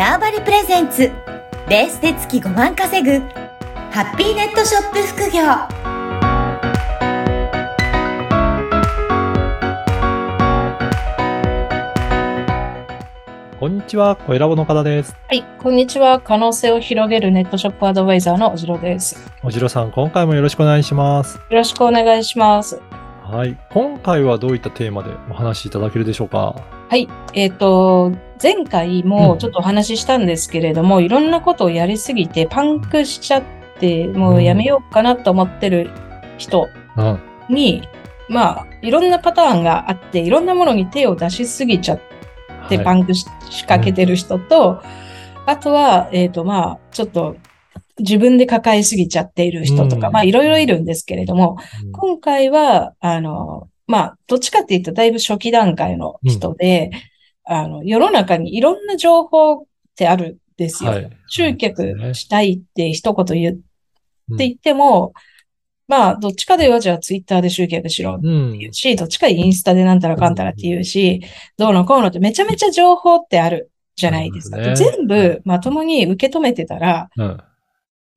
ターバリプレゼンツベースで月5万稼ぐハッピーネットショップ副業こんにちは、小ラボの方です。はい、こんにちは。可能性を広げるネットショップアドバイザーのおじろです。よおじろさん、今回もよろしくお願いします。ろしくお願いします。はい。今回はどういったテーマでお話しいただけるでしょうか？はい、えっ、と、前回もちょっとお話ししたんですけれども、いろんなことをやりすぎてパンクしちゃって、もうやめようかなと思ってる人うん。に、まあ、いろんなパターンがあって、いろんなものに手を出しすぎちゃってパはい。ンクし仕掛けてる人と、あとは、えっ、と、まあ、ちょっと自分で抱えすぎちゃっている人とか、うん。まあ、いろいろいるんですけれども、うん。今回は、あの、まあ、どっちかっていうと、だいぶ初期段階の人で、あの、世の中にいろんな情報ってあるんですよ。はい。集客したいって一言言っうん。て言っても、まあ、どっちかではじゃあツイッターで集客しろってうん。言うし、どっちかインスタでなんたらかんたらって言うし、どうのこうのってめちゃめちゃ情報ってあるじゃないですか。ね。全部まともに受け止めてたら、うん。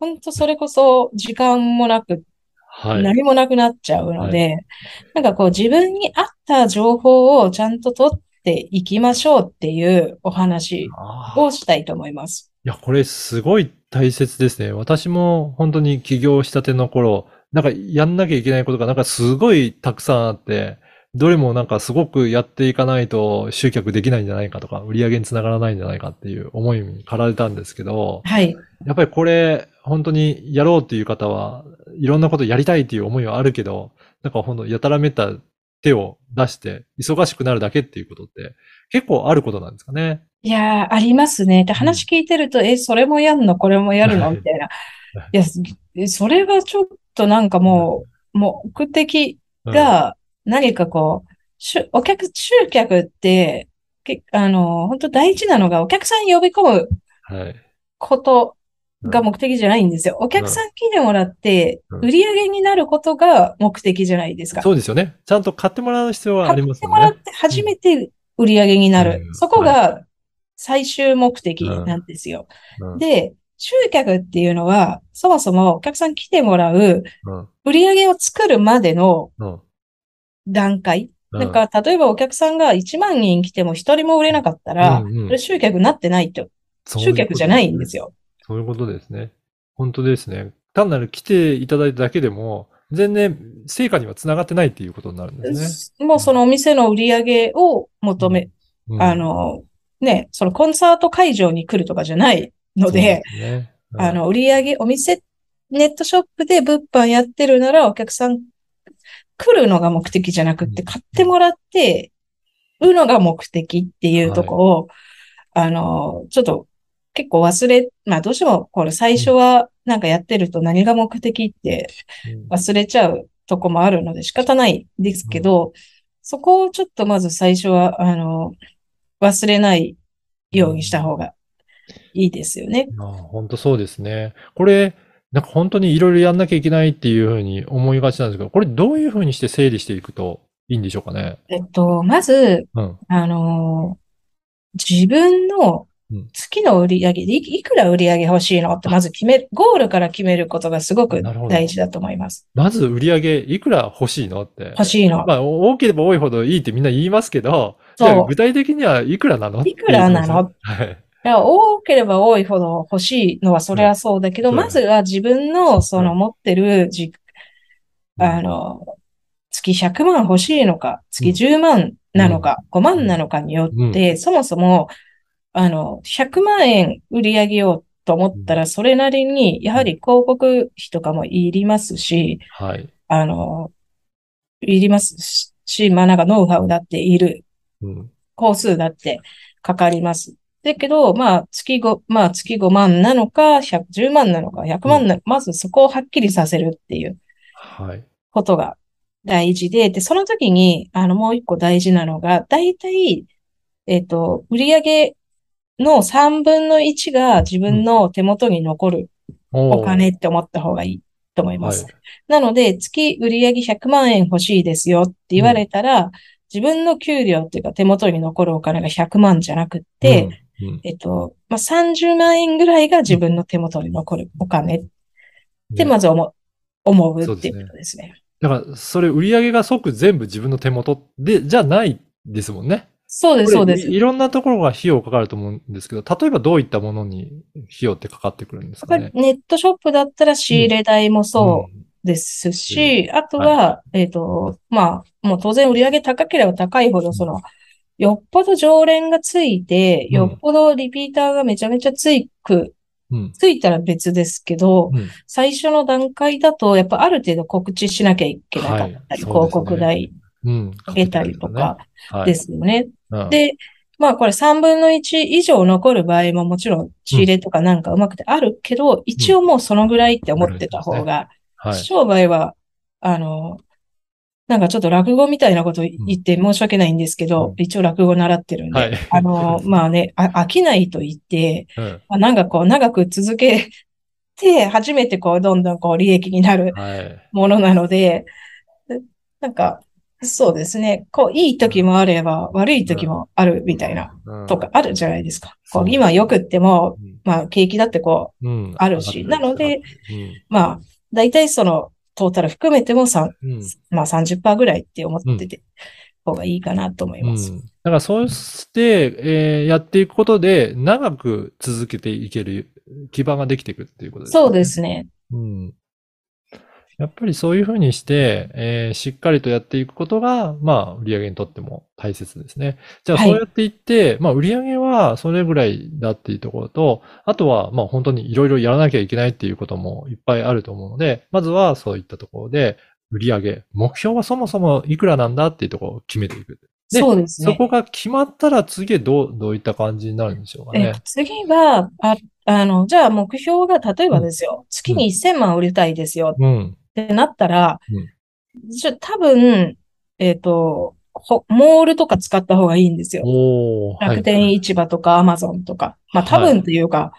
本当それこそ時間もなくはい。何もなくなっちゃうので、なんかこう自分に合った情報をちゃんと取っていきましょうっていうお話をしたいと思います。いや、これすごい大切ですね。私も本当に起業したての頃、なんかやんなきゃいけないことがなんかすごいたくさんあって、どれもなんかすごくやっていかないと集客できないんじゃないかとか、売り上げにつながらないんじゃないかっていう思いに駆られたんですけど、はい。やっぱりこれ、本当にやろうっていう方は、いろんなことやりたいっていう思いはあるけど、なんかほんとやたらめった手を出して、忙しくなるだけっていうことって、結構あることなんですかね？いやー、ありますね。で、話聞いてると、え、それもやんの？これもやるの？みたいな。いや、えそれはちょっとなんかもう、目的うん、が何かこう、お客、集客って、けあの、本当大事なのがお客さん呼び込むはい。ことが目的じゃないんですよ。お客さん来てもらって、うん売り上げになることが目的じゃないですか。そうですよね。ちゃんと買ってもらう必要はあ買っりますよね。てもらって初めて売り上げになる。うんそこが最終目的なんですよ。うんで、集客っていうのは、そもそもお客さん来てもらううん売り上げを作るまでのうん段階。うんなんか、例えばお客さんが1万人来ても1人も売れなかったら、うんうんそれ集客になってないと。集客じゃないんですよ。そういうことですね。本当ですね。単なる来ていただいただけでも、全然成果にはつながってないっていうことになるんですね。もうそのお店の売り上げを求め、うんあ、の、ね、そのコンサート会場に来るとかじゃないので、そうすね、うんあ、の、売り上げ、お店、ネットショップで物販やってるならお客さん来るのが目的じゃなくって、うん。買ってもらって、売るのが目的っていうとこを、あの、ちょっと結構忘れ、まあどうしてもこれ最初はなんかやってると何が目的ってうん。忘れちゃうとこもあるので仕方ないんですけど、そこをちょっとまず最初は、あの、忘れないようにした方がいいですよね。あ本当そうですね。これ、なんか本当にいろいろやんなきゃいけないっていうふうに思いがちなんですけど、これどういうふうにして整理していくといいんでしょうかね？えっと、まず、うん。あのー自分のうん月の売り上げでいいくら売り上げ欲しいのってまず決める、ゴールから決めることがすごく大事だと思います。まず売り上げいくら欲しいのって。欲しいの。まあ、多ければ多いほどいいってみんな言いますけど、そう具体的にはいくらなのいくらなの？ってい多ければ多いほど欲しいのはそれはそうだけど、うんまずは自分のそのうん。持ってるじ、あの、月100万欲しいのか、月10万なのか、5万なのかによって、そもそも、あの、100万円売り上げようと思ったら、それなりに、やはり広告費とかもいりますし、はい。あの、いりますし、まあなんかノウハウだっているうん。工数だってかかります。だけど、まあ、月5、まあ、月5万なのか、100 10万なのか、100万な、まずそこをはっきりさせるっていうはい。ことが大事で、で、その時に、あの、もう一個大事なのが、大体、えっと、売上の3分の1が自分の手元に残るおお金って思った方がいいと思います。はい。なので、月売上100万円欲しいですよって言われたら、自分の給料っていうか手元に残るお金が100万じゃなくって、うんえっと、まあ、30万円ぐらいが自分の手元に残るお金ってねまず思う、思うっていそうことですね。だから、それ売り上げが即全部自分の手元で、じゃないですもんね。そうです、そうです。いいろんなところが費用かかると思うんですけど、例えばどういったものに費用ってかかってくるんですかね？りネットショップだったら仕入れ代もそううんですし、あとは、えっと、まあ、もう当然売り上げ高ければ高いほど、その、よっぽど常連がついて、うんよっぽどリピーターがめちゃめちゃついく、うん。ついたら別ですけど、うん最初の段階だと、やっぱある程度告知しなきゃいけなかったり、はいね広告代うん。上げたりとかはい、ですよね。うん、で、まあこれ3分の1以上残る場合ももちろん仕入れとかなんかうまくてあるけど、一応もうそのぐらいって思ってた方が、はい。商売は、あの、なんかちょっと落語みたいなこと言って申し訳ないんですけど、うん。一応落語習ってるんで、はい。あの、まあね、あ飽きないと言って、うん。まあ、なんかこう長く続けて、初めてこうどんどんこう利益になるはい。ものなので、でなんか、そうですね。こう、いい時もあれば、悪い時もあるみたいな、うん。とかあるじゃないですか。こそうう今よくっても、うん。まあ、景気だってこう、うん。あるしなので、うん。まあ、大体その、トータル含めてもさんうんまあ30%ぐらいって思ってて、方がいいかなと思います。うん。だからそうして、えーやっていくことで、長く続けていける基盤ができていくっていうことですね。そうですね。うん。やっぱりそういうふうにして、えーしっかりとやっていくことが、まあ、売り上げにとっても大切ですね。じゃあ、はいそうやっていって、まあ、売り上げはそれぐらいだっていうところと、あとは、まあ、本当にいろいろやらなきゃいけないっていうこともいっぱいあると思うので、まずはそういったところで、売り上げ、目標はそもそもいくらなんだっていうところを決めていく。でそうですね。そこが決まったら次どう、どういった感じになるんでしょうかえね。次は、あ、あの、じゃあ目標が、例えばですよ、月に1000万売りたいですようん。ってなったらうん、じゃあ多分、えっと、ほモールとか使った方がいいんですよ。楽天市場とかアマゾンとか。まあ多はい分というか、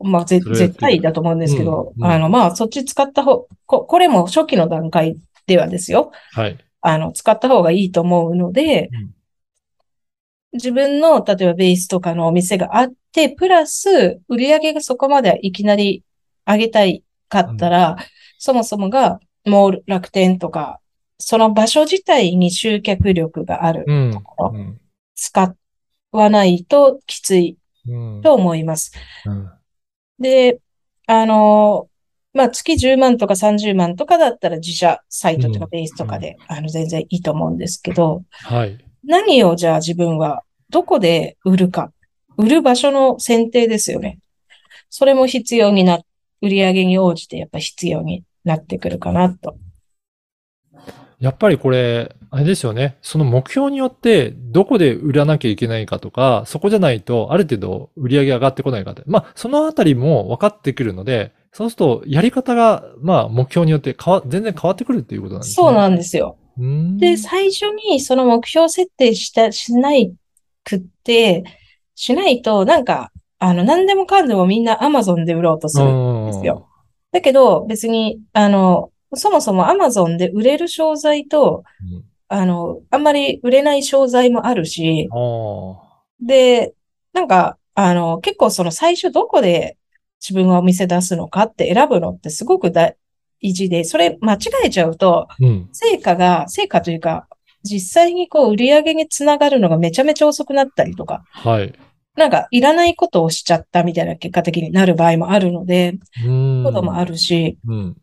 まあぜそれやって絶対だと思うんですけど、うんうんあの、まあそっち使った方、こ、これも初期の段階ではですよ。はい。あの、使った方がいいと思うので、うん自分の、例えばベースとかのお店があって、プラス、売り上げがそこまでいきなり上げたいかったら、そもそもが、モール、楽天とか、その場所自体に集客力がある。うんところうん使わないときついうんと思います。うんで、あの、まあ、月10万とか30万とかだったら自社サイトとかうんベースとかで、あの、全然いいと思うんですけど、はい。何をじゃあ自分はどこで売るか。売る場所の選定ですよね。それも必要にな、売り上げに応じてやっぱ必要になってくるかなと。やっぱりこれ、あれですよね。その目標によって、どこで売らなきゃいけないかとか、そこじゃないと、ある程度売り上げ上がってこないかって。まあ、そのあたりも分かってくるので、そうすると、やり方が、まあ、目標によって変わ、全然変わってくるっていうことなんですね。そうなんですよ。で、最初にその目標設定した、しないくって、しないと、なんか、あの、何でもかんでもみんな Amazon で売ろうとするんですよ。だけど、別に、あの、そもそも Amazon で売れる商材と、うん。あの、あんまり売れない商材もあるし。で、なんか、あの、結構その最初どこで自分がお店出すのかって選ぶのってすごく大事で、それ間違えちゃうと、うん。成果が、成果というか、実際にこう売り上げにつながるのがめちゃめちゃ遅くなったりとか、はい。なんかいらないことをしちゃったみたいな結果的になる場合もあるので。こともあるし、うん。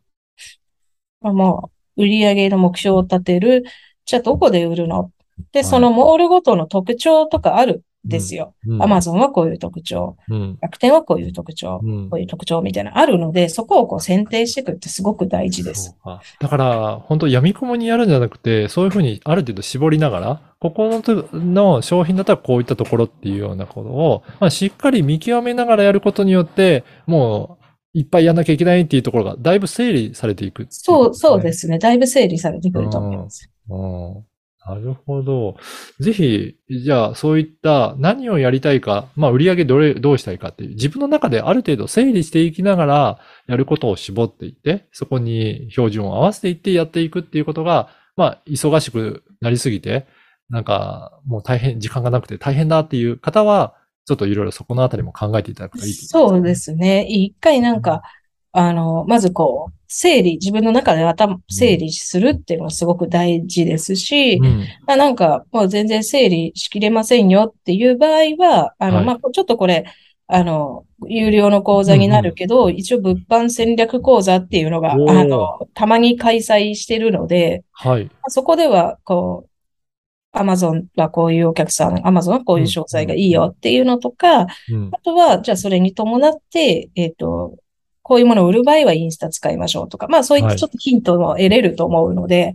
まあもう、売り上げの目標を立てる。じゃあどこで売るの？で、いそのモールごとの特徴とかあるんですよ。うん。アマゾンはこういう特徴、うん。楽天はこういう特徴、うんこういう特徴みたいなのあるので、そこをこう選定していくってすごく大事です。か。だから、本当闇雲にやるんじゃなくて、そういうふうにある程度絞りながら、ここのとの商品だったらこういったところっていうようなことを、まあ、しっかり見極めながらやることによって、もう、いっぱいやんなきゃいけないっていうところが、だいぶ整理されていくっていそう、そうすですね。だいぶ整理されてくると思います。うんなるほど。ぜひ、じゃあ、そういった何をやりたいか、まあ、売り上げどれ、どうしたいかっていう、自分の中である程度整理していきながら、やることを絞っていって、そこに標準を合わせていってやっていくっていうことが、まあ、忙しくなりすぎて、なんか、もう大変、時間がなくて大変だっていう方は、ちょっといろいろそこのあたりも考えていただくといい、ね、そうですね。一回なんか、あの、まずこう、整理、自分の中で頭、整理するっていうのはすごく大事ですし、うん、まあ、なんか、もう全然整理しきれませんよっていう場合は、あの、はい、まあ、ちょっとこれ、あの、有料の講座になるけど、うん。うん、一応物販戦略講座っていうのが、あの、たまに開催してるので、はい。そこでは、こう、アマゾンはこういうお客さん、アマゾンはこういう商材がいいよっていうのとか、うん、あとは、じゃあそれに伴って、えっ、ー、と、こういうものを売る場合はインスタ使いましょうとか、まあそういったちょっとヒントも得れると思うので、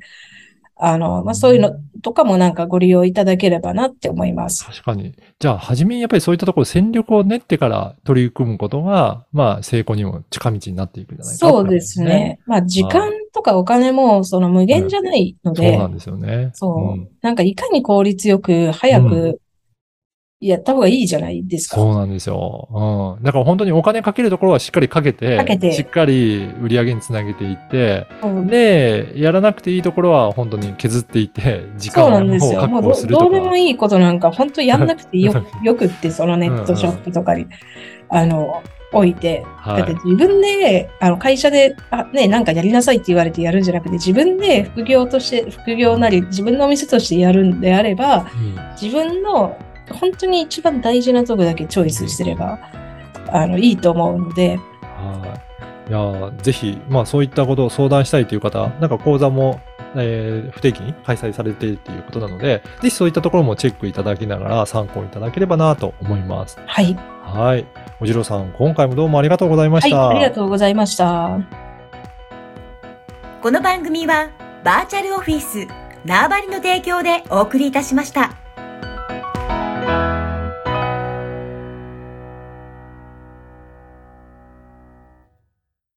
はい、あの、まあそういうのとかもなんかご利用いただければなって思います。確かに。じゃあ、はじめにやっぱりそういったところ戦略を練ってから取り組むことが、まあ成功にも近道になっていくんじゃないかな、ね、そうですね。まあ時間とかお金もその無限じゃないので、うん、そうなんですよね。そう、うん。なんかいかに効率よく早くやった方がいいじゃないですか。そうなんですよ。うん。だから本当にお金かけるところはしっかりかけて、かけてしっかり売り上げにつなげていって、うん、で、やらなくていいところは本当に削っていって、時間を確保するとか。どうでもいいことなんか本当やんなくてよ よくって、そのネットショップとかに、うんうん、あの、置いて、はい、だって自分で、あの、会社で、あ、ね、なんかやりなさいって言われてやるんじゃなくて、自分で副業として、副業なり、自分のお店としてやるんであれば、うん、自分の本当に一番大事なとこだけチョイスしてれば、あの、いいと思うので。はい。いやぜひ、まあそういったことを相談したいという方、なんか講座も、えー、不定期に開催されているということなので、ぜひそういったところもチェックいただきながら参考いただければなと思います。はい。はい。おじろさん、今回もどうもありがとうございました。はい、ありがとうございました。この番組は、バーチャルオフィス、縄張りの提供でお送りいたしました。